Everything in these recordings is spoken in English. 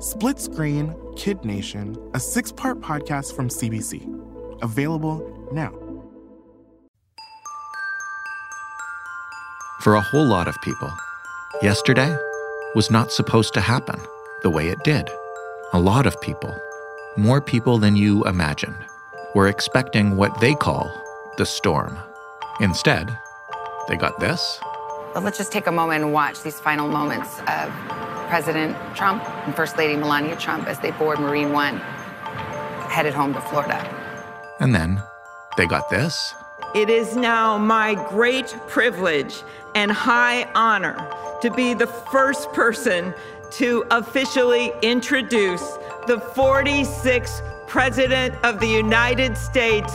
Split Screen Kid Nation, a six part podcast from CBC. Available now. For a whole lot of people, yesterday was not supposed to happen the way it did. A lot of people, more people than you imagined, were expecting what they call the storm. Instead, they got this. But let's just take a moment and watch these final moments of President Trump and First Lady Melania Trump as they board Marine One, headed home to Florida. And then they got this. It is now my great privilege and high honor to be the first person to officially introduce the 46th President of the United States,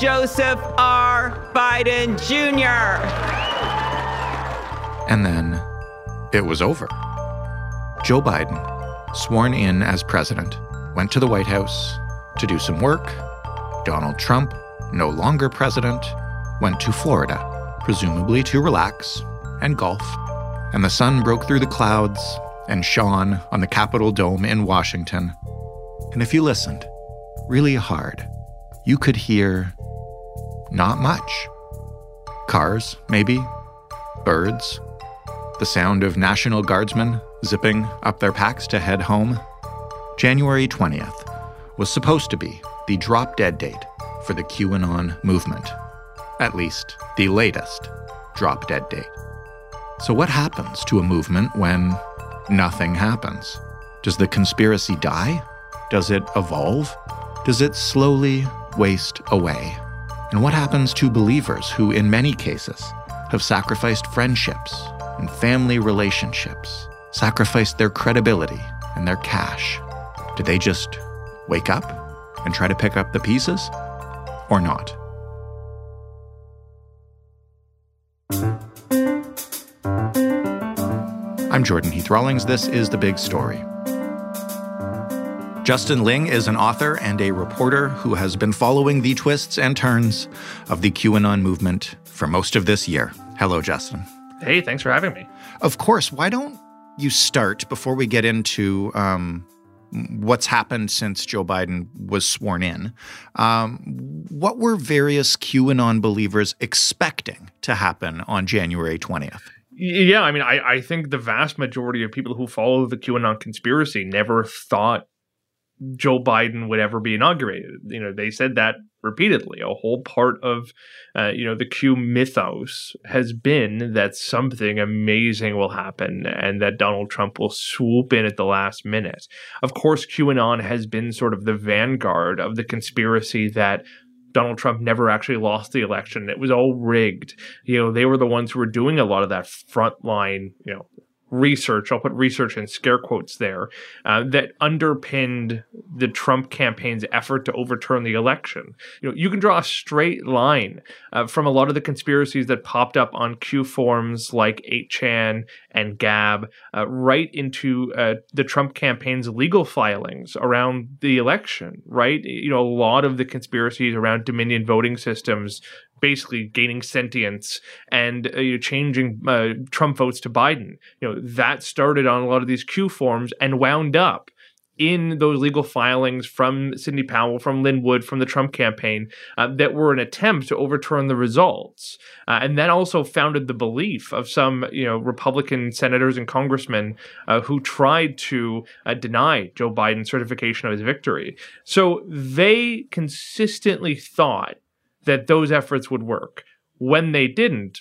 Joseph R. Biden Jr. And then it was over. Joe Biden, sworn in as president, went to the White House to do some work. Donald Trump, no longer president, went to Florida, presumably to relax and golf. And the sun broke through the clouds and shone on the Capitol Dome in Washington. And if you listened really hard, you could hear not much. Cars, maybe, birds, the sound of National Guardsmen zipping up their packs to head home. January 20th was supposed to be the drop dead date for the QAnon movement. At least, the latest drop dead date. So, what happens to a movement when nothing happens? Does the conspiracy die? Does it evolve? Does it slowly waste away? And what happens to believers who, in many cases, have sacrificed friendships and family relationships, sacrificed their credibility and their cash? Do they just wake up and try to pick up the pieces? Or not? I'm Jordan Heath Rawlings. This is The Big Story. Justin Ling is an author and a reporter who has been following the twists and turns of the QAnon movement for most of this year. Hello, Justin. Hey, thanks for having me. Of course. Why don't you start before we get into um, what's happened since Joe Biden was sworn in? Um, what were various QAnon believers expecting to happen on January 20th? Yeah, I mean, I, I think the vast majority of people who follow the QAnon conspiracy never thought Joe Biden would ever be inaugurated. You know, they said that repeatedly. A whole part of, uh, you know, the Q mythos has been that something amazing will happen and that Donald Trump will swoop in at the last minute. Of course, QAnon has been sort of the vanguard of the conspiracy that Donald Trump never actually lost the election. It was all rigged. You know, they were the ones who were doing a lot of that frontline, you know, research, I'll put research in scare quotes there, uh, that underpinned the Trump campaign's effort to overturn the election. You know, you can draw a straight line uh, from a lot of the conspiracies that popped up on Q forums like 8chan and Gab, uh, right into uh, the Trump campaign's legal filings around the election, right? You know, a lot of the conspiracies around Dominion voting systems basically gaining sentience and uh, changing uh, Trump votes to Biden. You know that started on a lot of these Q forms and wound up in those legal filings from Sidney Powell, from Lin Wood, from the Trump campaign uh, that were an attempt to overturn the results, uh, and that also founded the belief of some, you know, Republican senators and congressmen uh, who tried to uh, deny Joe Biden's certification of his victory. So they consistently thought that those efforts would work. When they didn't,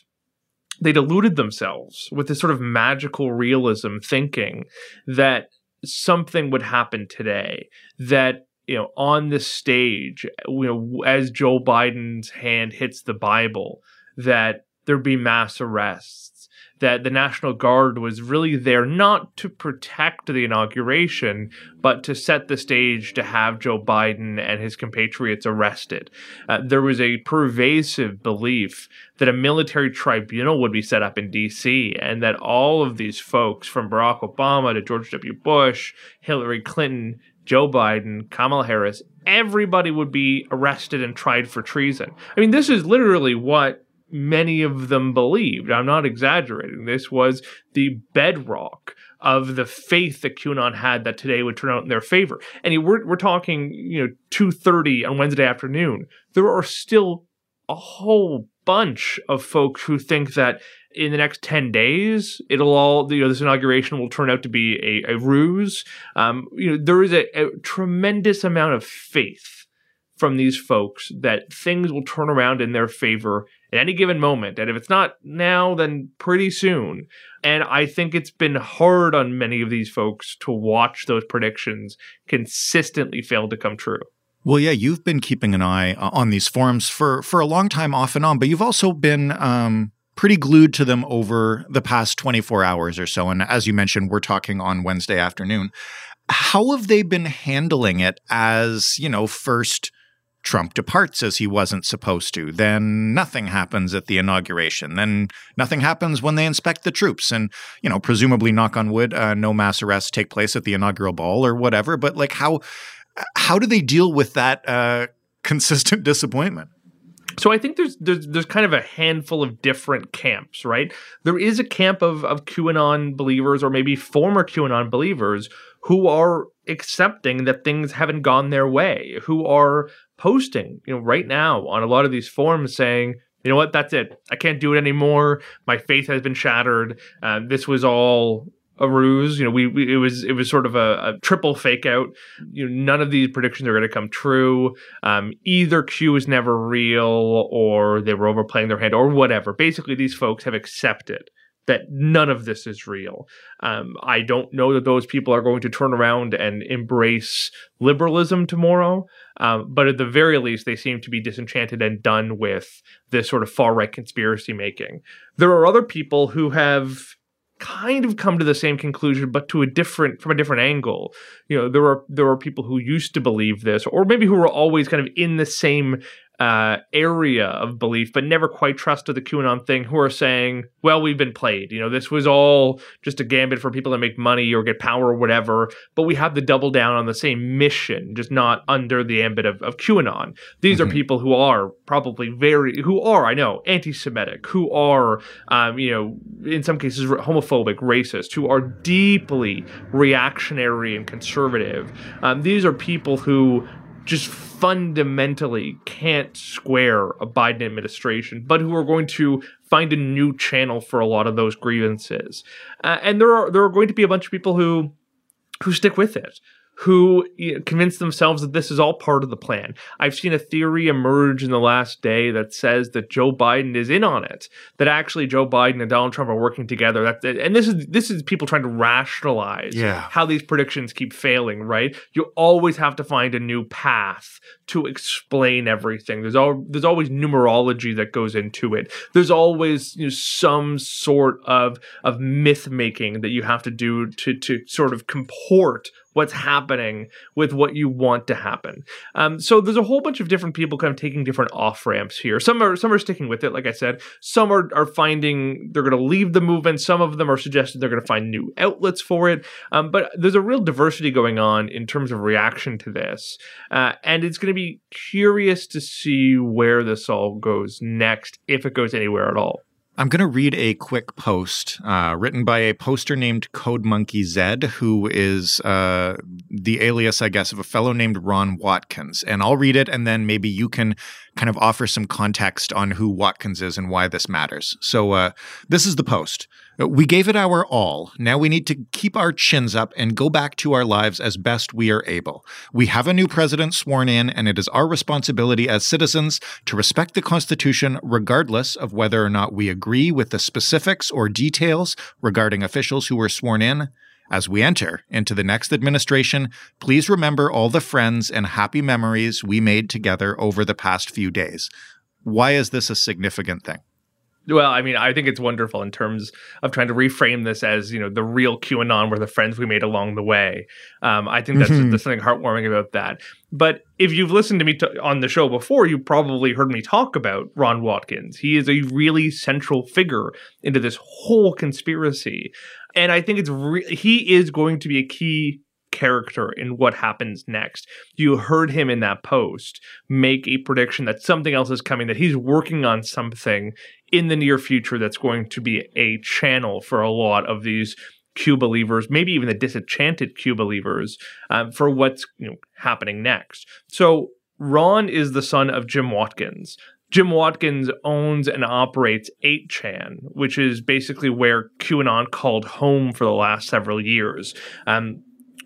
they deluded themselves with this sort of magical realism thinking that something would happen today that you know on the stage you know as Joe Biden's hand hits the bible that there'd be mass arrests that the National Guard was really there not to protect the inauguration, but to set the stage to have Joe Biden and his compatriots arrested. Uh, there was a pervasive belief that a military tribunal would be set up in D.C. and that all of these folks, from Barack Obama to George W. Bush, Hillary Clinton, Joe Biden, Kamala Harris, everybody would be arrested and tried for treason. I mean, this is literally what many of them believed. I'm not exaggerating. This was the bedrock of the faith that QAnon had that today would turn out in their favor. And we're, we're talking, you know, 2.30 on Wednesday afternoon. There are still a whole bunch of folks who think that in the next 10 days it'll all you know this inauguration will turn out to be a, a ruse um, you know there is a, a tremendous amount of faith from these folks that things will turn around in their favor at any given moment. And if it's not now, then pretty soon. And I think it's been hard on many of these folks to watch those predictions consistently fail to come true. Well, yeah, you've been keeping an eye uh, on these forums for for a long time, off and on, but you've also been um, pretty glued to them over the past 24 hours or so. And as you mentioned, we're talking on Wednesday afternoon. How have they been handling it as, you know, first Trump departs as he wasn't supposed to. Then nothing happens at the inauguration. Then nothing happens when they inspect the troops. And, you know, presumably, knock on wood, uh, no mass arrests take place at the inaugural ball or whatever. But, like, how, how do they deal with that uh, consistent disappointment? So I think there's, there's there's kind of a handful of different camps, right? There is a camp of of QAnon believers or maybe former QAnon believers who are accepting that things haven't gone their way, who are posting, you know, right now on a lot of these forums saying, you know what, that's it. I can't do it anymore. My faith has been shattered. Uh, this was all a ruse. You know, we, we, it was it was sort of a, a, triple fake out. You know, none of these predictions are going to come true. Um, either Q is never real, or they were overplaying their hand, or whatever. Basically, these folks have accepted that none of this is real. Um, I don't know that those people are going to turn around and embrace liberalism tomorrow, um, but at the very least, they seem to be disenchanted and done with this sort of far right conspiracy making. There are other people who have kind of come to the same conclusion but to a different from a different angle you know there are there are people who used to believe this or maybe who were always kind of in the same uh, area of belief, but never quite trusted the QAnon thing, who are saying, well, we've been played. You know, this was all just a gambit for people to make money or get power or whatever, but we have to double down on the same mission, just not under the ambit of, of QAnon. These mm-hmm. are people who are probably very, who are, I know, anti Semitic, who are, um, you know, in some cases homophobic, racist, who are deeply reactionary and conservative. Um, these are people who just fundamentally can't square a Biden administration, but who are going to find a new channel for a lot of those grievances. Uh, and there are there are going to be a bunch of people who who stick with it who you know, convince themselves that this is all part of the plan. I've seen a theory emerge in the last day that says that Joe Biden is in on it. That actually Joe Biden and Donald Trump are working together. That and this is this is people trying to rationalize yeah. how these predictions keep failing. Right? You always have to find a new path to explain everything. There's all there's always numerology that goes into it. There's always you know, some sort of of myth making that you have to do to to sort of comport what's happening with what you want to happen. Um, so there's a whole bunch of different people kind of taking different off ramps here. Some are some are sticking with it, like I said. Some are are finding they're going to leave the movement. Some of them are suggesting they're going to find new outlets for it. Um, but there's a real diversity going on in terms of reaction to this, uh, and it's going to be curious to see where this all goes next, if it goes anywhere at all. I'm going to read a quick post uh, written by a poster named Code Monkey Zed, who is uh, the alias, I guess, of a fellow named Ron Watkins. And I'll read it, and then maybe you can kind of offer some context on who Watkins is and why this matters. So, uh, this is the post. We gave it our all. Now we need to keep our chins up and go back to our lives as best we are able. We have a new president sworn in, and it is our responsibility as citizens to respect the Constitution regardless of whether or not we agree with the specifics or details regarding officials who were sworn in. As we enter into the next administration, please remember all the friends and happy memories we made together over the past few days. Why is this a significant thing? Well, I mean, I think it's wonderful in terms of trying to reframe this as you know the real QAnon were the friends we made along the way. Um, I think that's mm-hmm. there's something heartwarming about that. But if you've listened to me t- on the show before, you probably heard me talk about Ron Watkins. He is a really central figure into this whole conspiracy, and I think it's re- he is going to be a key character in what happens next. You heard him in that post make a prediction that something else is coming, that he's working on something in the near future that's going to be a channel for a lot of these Q believers, maybe even the disenchanted Q believers, um, for what's you know, happening next. So Ron is the son of Jim Watkins. Jim Watkins owns and operates 8chan, which is basically where QAnon called home for the last several years. Um,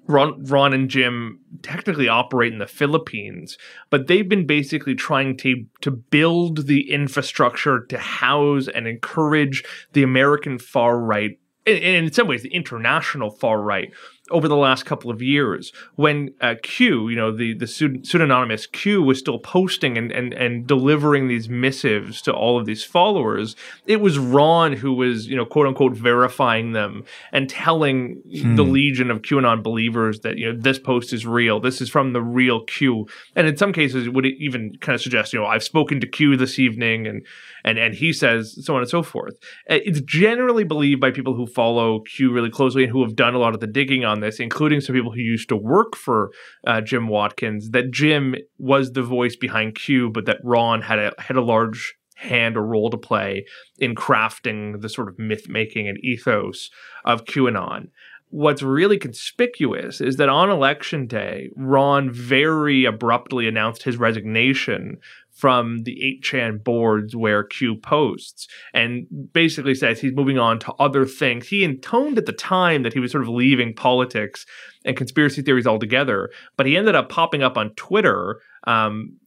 Ron, Ron and Jim technically operate in the Philippines, but they've been basically trying to to build the infrastructure to house and encourage the American far right, and in some ways the international far right, over the last couple of years when uh, Q, you know, the the pseudonymous Q was still posting and, and and delivering these missives to all of these followers. It was Ron who was, you know, quote unquote verifying them and telling hmm. the legion of QAnon believers that you know this post is real. This is from the real Q. And in some cases, would even kind of suggest, you know, I've spoken to Q this evening and and and he says so on and so forth. Uh, it's generally believed by people who follow Q really closely and who have done a lot of the digging this, including some people who used to work for uh, Jim Watkins, that Jim was the voice behind Q, but that Ron had a had a large hand or role to play in crafting the sort of myth making and ethos of QAnon. What's really conspicuous is that on election day, Ron very abruptly announced his resignation from the 8chan boards where Q posts and basically says he's moving on to other things. He intoned at the time that he was sort of leaving politics and conspiracy theories altogether, but he ended up popping up on Twitter um,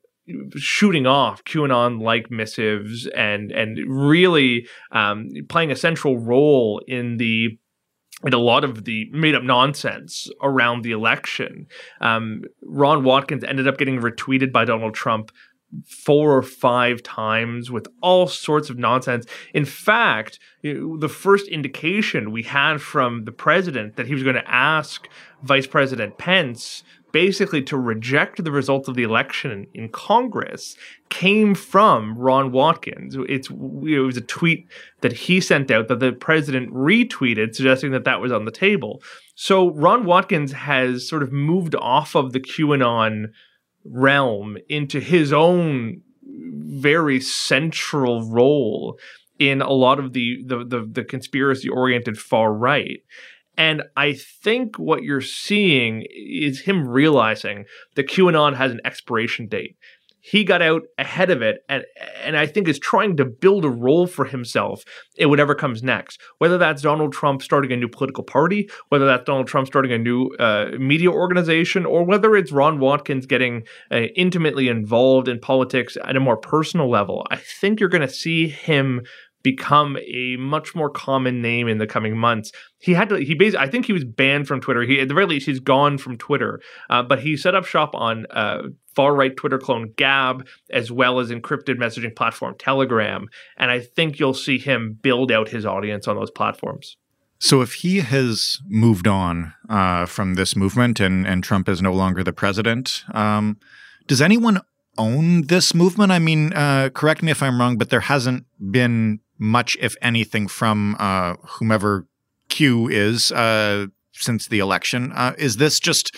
shooting off QAnon like missives and and really um, playing a central role in the and a lot of the made up nonsense around the election. Um, Ron Watkins ended up getting retweeted by Donald Trump four or five times with all sorts of nonsense. In fact, the first indication we had from the president that he was going to ask Vice President Pence basically to reject the results of the election in Congress came from Ron Watkins. It's it was a tweet that he sent out that the president retweeted, suggesting that that was on the table. So Ron Watkins has sort of moved off of the QAnon realm into his own very central role in a lot of the the the, the conspiracy oriented far right and I think what you're seeing is him realizing that QAnon has an expiration date. He got out ahead of it and and I think is trying to build a role for himself in whatever comes next. Whether that's Donald Trump starting a new political party, whether that's Donald Trump starting a new uh, media organization, or whether it's Ron Watkins getting uh, intimately involved in politics at a more personal level. I think you're going to see him become a much more common name in the coming months. He had to. He basically. I think he was banned from Twitter. He at the very least he's gone from Twitter. Uh, but he set up shop on uh, far right Twitter clone Gab as well as encrypted messaging platform Telegram. And I think you'll see him build out his audience on those platforms. So if he has moved on uh, from this movement and and Trump is no longer the president, um, does anyone own this movement? I mean, uh, correct me if I'm wrong, but there hasn't been much, if anything, from uh, whomever Q is uh, since the election. Uh, is this just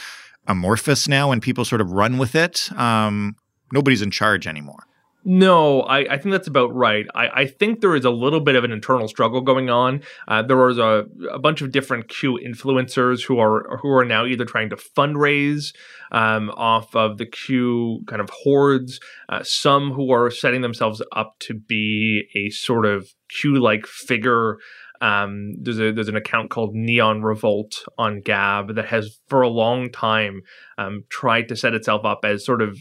amorphous now and people sort of run with it? Um, nobody's in charge anymore. No, I, I think that's about right. I, I think there is a little bit of an internal struggle going on. Uh, there was a, a bunch of different Q influencers who are who are now either trying to fundraise um, off of the Q kind of hordes, uh, some who are setting themselves up to be a sort of Q like figure um, there's a there's an account called Neon Revolt on Gab that has for a long time um, tried to set itself up as sort of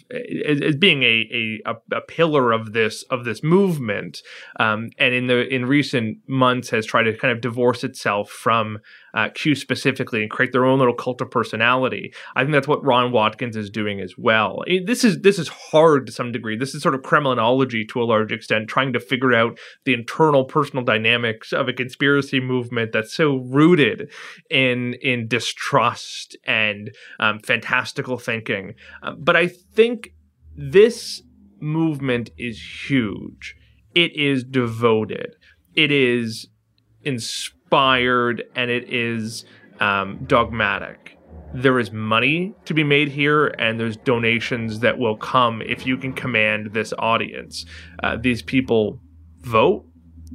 as, as being a, a a pillar of this of this movement, um, and in the in recent months has tried to kind of divorce itself from uh, Q specifically and create their own little cult of personality. I think that's what Ron Watkins is doing as well. It, this is this is hard to some degree. This is sort of Kremlinology to a large extent, trying to figure out the internal personal dynamics of a conspiracy movement that's so rooted in in distrust and um, fantastical thinking. Uh, but I think this movement is huge. It is devoted. It is inspired and it is um, dogmatic. There is money to be made here, and there's donations that will come if you can command this audience. Uh, these people vote.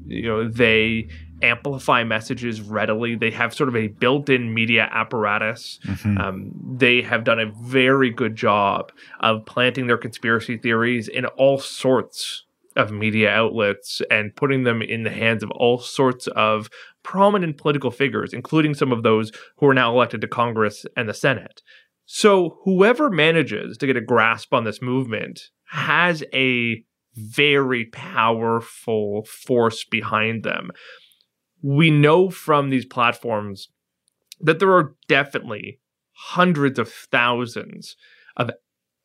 You know, they amplify messages readily. They have sort of a built-in media apparatus. Mm-hmm. Um, they have done a very good job of planting their conspiracy theories in all sorts of media outlets and putting them in the hands of all sorts of prominent political figures, including some of those who are now elected to Congress and the Senate. So, whoever manages to get a grasp on this movement has a very powerful force behind them. We know from these platforms that there are definitely hundreds of thousands of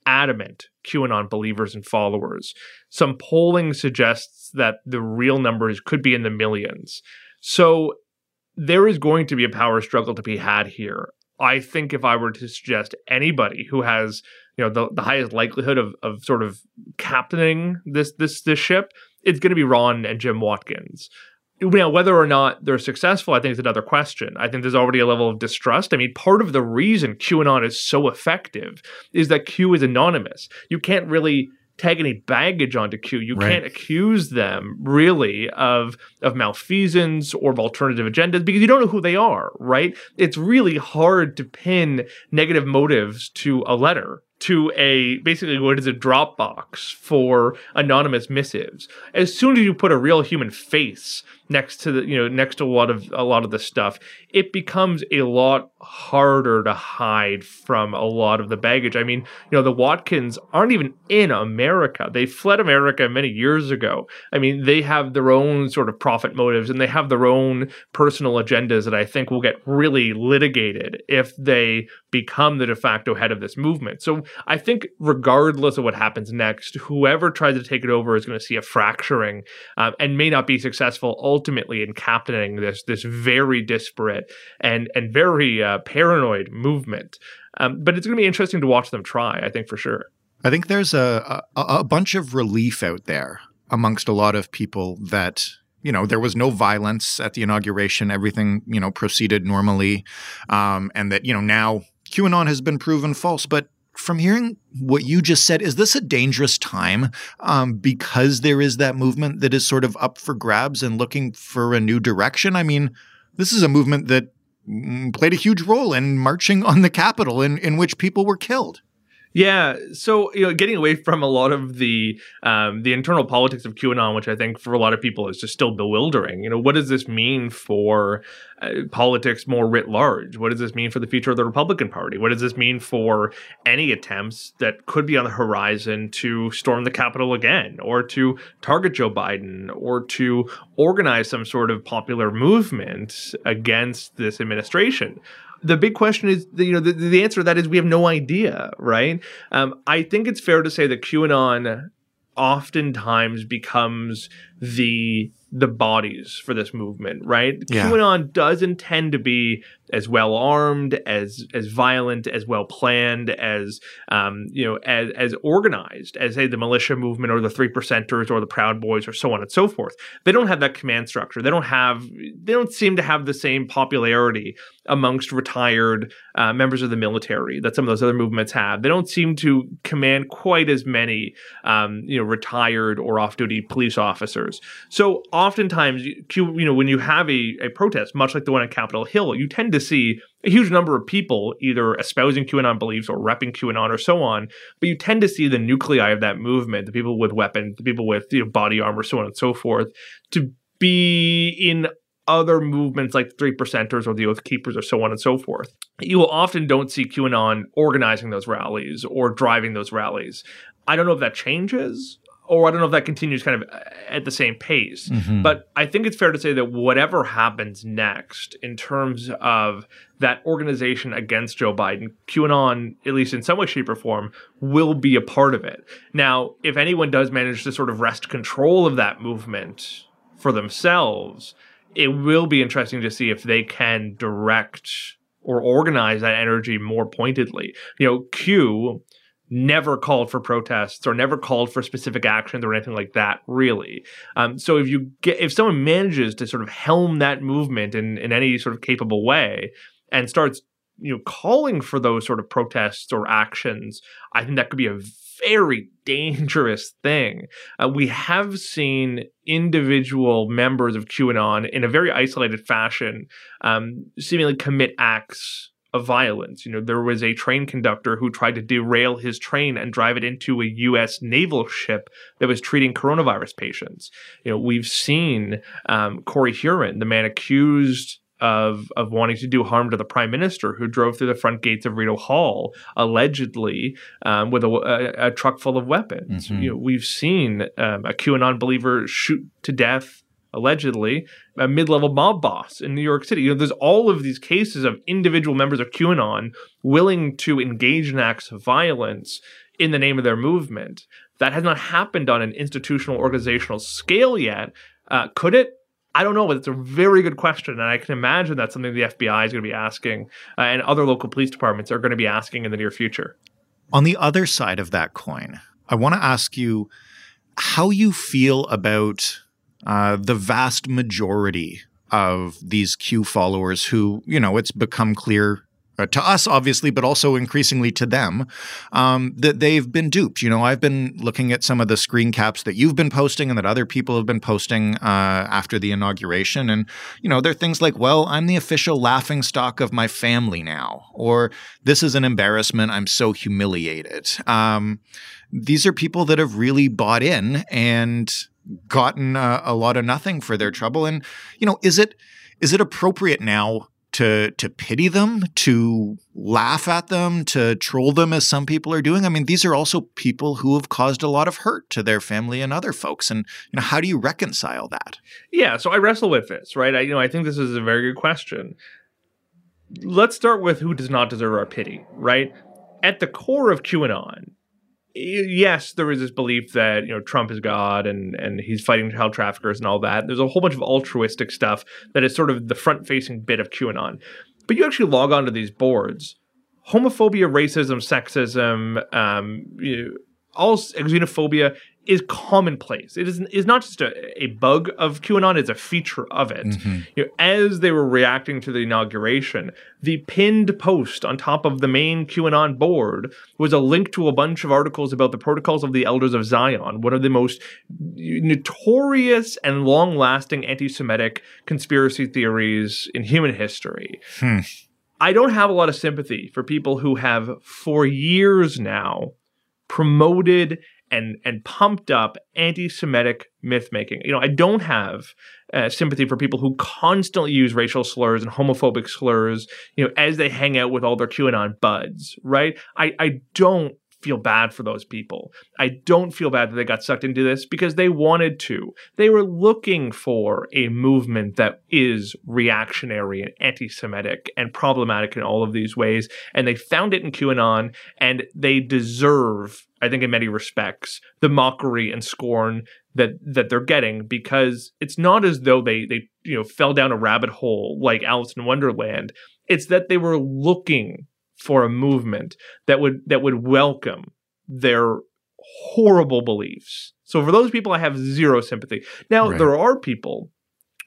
adamant QAnon believers and followers. Some polling suggests that the real numbers could be in the millions. So there is going to be a power struggle to be had here. I think if I were to suggest anybody who has, you know, the, the highest likelihood of, of sort of captaining this this this ship, it's going to be Ron and Jim Watkins. Now, whether or not they're successful, I think is another question. I think there's already a level of distrust. I mean, part of the reason QAnon is so effective is that Q is anonymous. You can't really tag any baggage onto Q. You right. can't accuse them really of of malfeasance or of alternative agendas because you don't know who they are, right? It's really hard to pin negative motives to a letter to a basically what is a Dropbox for anonymous missives. As soon as you put a real human face next to the you know next to a lot of a lot of the stuff, it becomes a lot harder to hide from a lot of the baggage. I mean, you know, the Watkins aren't even in America. They fled America many years ago. I mean, they have their own sort of profit motives and they have their own personal agendas that I think will get really litigated if they become the de facto head of this movement. So I think regardless of what happens next, whoever tries to take it over is going to see a fracturing um, and may not be successful ultimately in captaining this this very disparate and and very uh, paranoid movement. Um, but it's going to be interesting to watch them try. I think for sure. I think there's a, a, a bunch of relief out there amongst a lot of people that you know there was no violence at the inauguration everything you know proceeded normally um, and that you know now qanon has been proven false but from hearing what you just said, is this a dangerous time um, because there is that movement that is sort of up for grabs and looking for a new direction? I mean, this is a movement that mm, played a huge role in marching on the Capitol, in, in which people were killed. Yeah, so you know, getting away from a lot of the um, the internal politics of QAnon, which I think for a lot of people is just still bewildering. You know, what does this mean for uh, politics more writ large? What does this mean for the future of the Republican Party? What does this mean for any attempts that could be on the horizon to storm the Capitol again, or to target Joe Biden, or to organize some sort of popular movement against this administration? The big question is, you know, the, the answer to that is we have no idea, right? Um, I think it's fair to say that QAnon oftentimes becomes the the bodies for this movement, right? Yeah. QAnon does intend to be as well armed, as as violent, as well planned, as um, you know, as as organized as say the militia movement or the three percenters or the Proud Boys or so on and so forth. They don't have that command structure. They don't have. They don't seem to have the same popularity amongst retired uh, members of the military that some of those other movements have. They don't seem to command quite as many, um, you know, retired or off-duty police officers. So oftentimes, you you know, when you have a, a protest, much like the one on Capitol Hill, you tend to see a huge number of people either espousing QAnon beliefs or repping QAnon or so on. But you tend to see the nuclei of that movement, the people with weapons, the people with you know, body armor, so on and so forth, to be in other movements like the Three Percenters or the Oath Keepers or so on and so forth. You will often don't see QAnon organizing those rallies or driving those rallies. I don't know if that changes or I don't know if that continues kind of uh, at the same pace. Mm-hmm. But I think it's fair to say that whatever happens next in terms of that organization against Joe Biden, QAnon, at least in some way, shape, or form, will be a part of it. Now, if anyone does manage to sort of wrest control of that movement for themselves, it will be interesting to see if they can direct or organize that energy more pointedly. You know, Q never called for protests or never called for specific actions or anything like that really. Um, so if you get if someone manages to sort of helm that movement in in any sort of capable way and starts you know calling for those sort of protests or actions i think that could be a very dangerous thing. Uh, we have seen individual members of qanon in a very isolated fashion um, seemingly commit acts of violence. You know, there was a train conductor who tried to derail his train and drive it into a U.S. naval ship that was treating coronavirus patients. You know, we've seen um, Corey Hurren, the man accused of of wanting to do harm to the prime minister, who drove through the front gates of Rideau Hall allegedly um, with a, a, a, truck full of weapons. Mm-hmm. You know, we've seen um, a QAnon believer shoot to death allegedly a mid-level mob boss in New York City. You know, there's all of these cases of individual members of QAnon willing to engage in acts of violence in the name of their movement. That has not happened on an institutional organizational scale yet. Uh, could it? I don't know, but it's a very good question, and I can imagine that's something the FBI is going to be asking, uh, and other local police departments are going to be asking in the near future. On the other side of that coin, I want to ask you how you feel about uh, the vast majority of these Q followers who, you know, it's become clear uh, to us, obviously, but also increasingly to them, um, that they've been duped. You know, I've been looking at some of the screen caps that you've been posting and that other people have been posting uh, after the inauguration. And, you know, they're things like, well, I'm the official laughing stock of my family now, or this is an embarrassment. I'm so humiliated. Um, these are people that have really bought in and gotten uh, a lot of nothing for their trouble. And you know, is it is it appropriate now to to pity them, to laugh at them, to troll them as some people are doing? I mean, these are also people who have caused a lot of hurt to their family and other folks. And you know, how do you reconcile that? Yeah, so I wrestle with this, right? I you know, I think this is a very good question. Let's start with who does not deserve our pity, right? At the core of QAnon, yes, there is this belief that you know Trump is God and and he's fighting child traffickers and all that. There's a whole bunch of altruistic stuff that is sort of the front facing bit of QAnon. But you actually log onto these boards, homophobia, racism, sexism, um, you know, all xenophobia is commonplace. It is is not just a, a bug of QAnon; it's a feature of it. Mm-hmm. You know, as they were reacting to the inauguration, the pinned post on top of the main QAnon board was a link to a bunch of articles about the protocols of the Elders of Zion, one of the most notorious and long-lasting anti-Semitic conspiracy theories in human history. Hmm. I don't have a lot of sympathy for people who have, for years now, promoted and and pumped up anti-Semitic myth making. You know, I don't have uh, sympathy for people who constantly use racial slurs and homophobic slurs. You know, as they hang out with all their QAnon buds, right? I I don't feel bad for those people. I don't feel bad that they got sucked into this because they wanted to. They were looking for a movement that is reactionary and anti Semitic and problematic in all of these ways. And they found it in QAnon and they deserve, I think, in many respects, the mockery and scorn that that they're getting because it's not as though they they you know fell down a rabbit hole like Alice in Wonderland. It's that they were looking for a movement that would that would welcome their horrible beliefs. So for those people I have zero sympathy. Now Right. there are people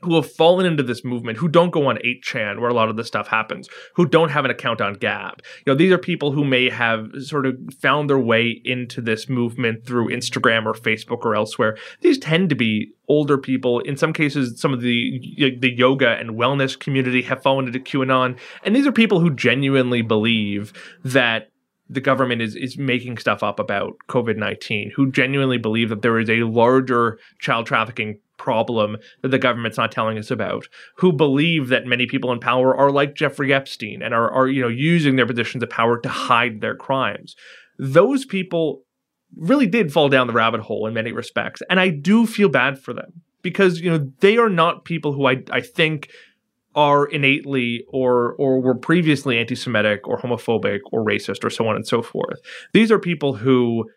who have fallen into this movement who don't go on 8chan where a lot of this stuff happens, who don't have an account on Gab. You know, these are people who may have sort of found their way into this movement through Instagram or Facebook or elsewhere. These tend to be older people. In some cases, some of the the yoga and wellness community have fallen into QAnon, and these are people who genuinely believe that the government is is making stuff up about COVID nineteen, who genuinely believe that there is a larger child trafficking problem that the government's not telling us about, who believe that many people in power are like Jeffrey Epstein and are are you know using their positions of power to hide their crimes. Those people really did fall down the rabbit hole in many respects. And I do feel bad for them because, you know, they are not people who I, I think are innately or or were previously anti-Semitic or homophobic or racist or so on and so forth. These are people who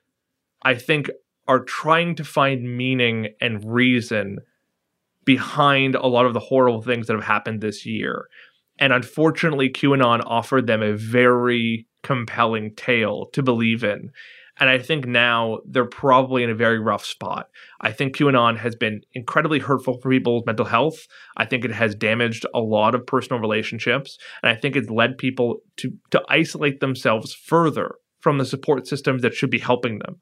I think are trying to find meaning and reason behind a lot of the horrible things that have happened this year. And unfortunately, QAnon offered them a very compelling tale to believe in. And I think now they're probably in a very rough spot. I think QAnon has been incredibly hurtful for people's mental health. I think it has damaged a lot of personal relationships. And I think it's led people to, to isolate themselves further from the support systems that should be helping them.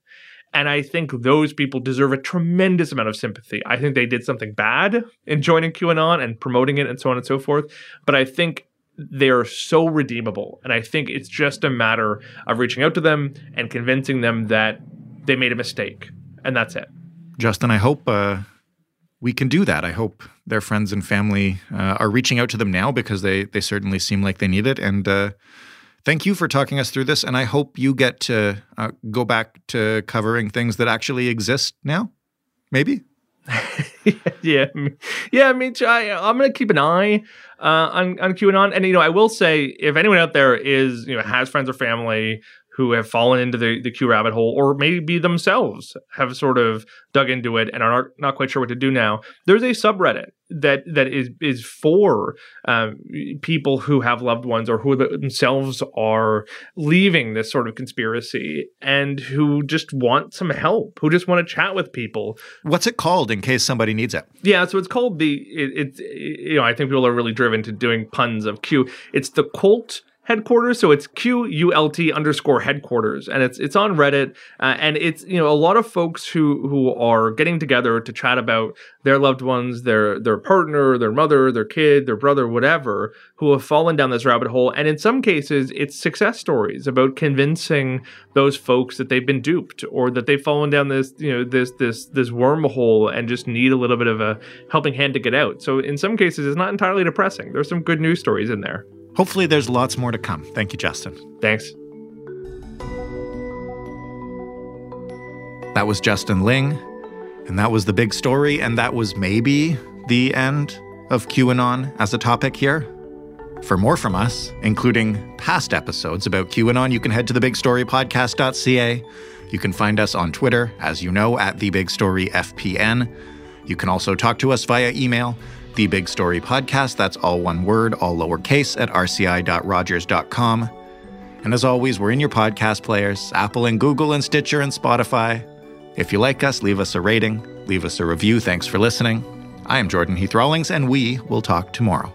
And I think those people deserve a tremendous amount of sympathy. I think they did something bad in joining QAnon and promoting it and so on and so forth. But I think they're so redeemable. And I think it's just a matter of reaching out to them and convincing them that they made a mistake. And that's it. Justin, I hope uh, we can do that. I hope their friends and family uh, are reaching out to them now because they, they certainly seem like they need it. And uh, thank you for talking us through this. And I hope you get to uh, go back to covering things that actually exist now. Maybe? yeah, yeah. I mean, I, I'm gonna keep an eye uh, on on QAnon, and you know, I will say, if anyone out there is you know has friends or family who have fallen into the, the Q rabbit hole, or maybe themselves have sort of dug into it and are not, not quite sure what to do now. There's a subreddit that that is is for um, people who have loved ones or who themselves are leaving this sort of conspiracy and who just want some help, who just want to chat with people. What's it called in case somebody needs it? Yeah, so it's called the it, it's it, you know I think people are really driven to doing puns of Q. It's the Cult headquarters. So it's Q U L T underscore headquarters, and it's it's on Reddit, uh, and it's you know a lot of folks who who are getting together to chat about their loved ones, their their partner, their mother, their kid, their brother, whatever, who have fallen down this rabbit hole, and in some cases, it's success stories about convincing those folks that they've been duped or that they've fallen down this you know this this this wormhole and just need a little bit of a helping hand to get out. So in some cases, it's not entirely depressing. There's some good news stories in there. Hopefully, there's lots more to come. Thank you, Justin. Thanks. That was Justin Ling, and that was the big story, and that was maybe the end of QAnon as a topic here. For more from us, including past episodes about QAnon, you can head to thebigstorypodcast.ca. You can find us on Twitter, as you know, at thebigstoryfpn. You can also talk to us via email the Big Story Podcast. That's all one word, all lowercase at rci.rogers.com. And as always, we're in your podcast players Apple and Google and Stitcher and Spotify. If you like us, leave us a rating, leave us a review. Thanks for listening. I am Jordan Heath Rawlings, and we will talk tomorrow.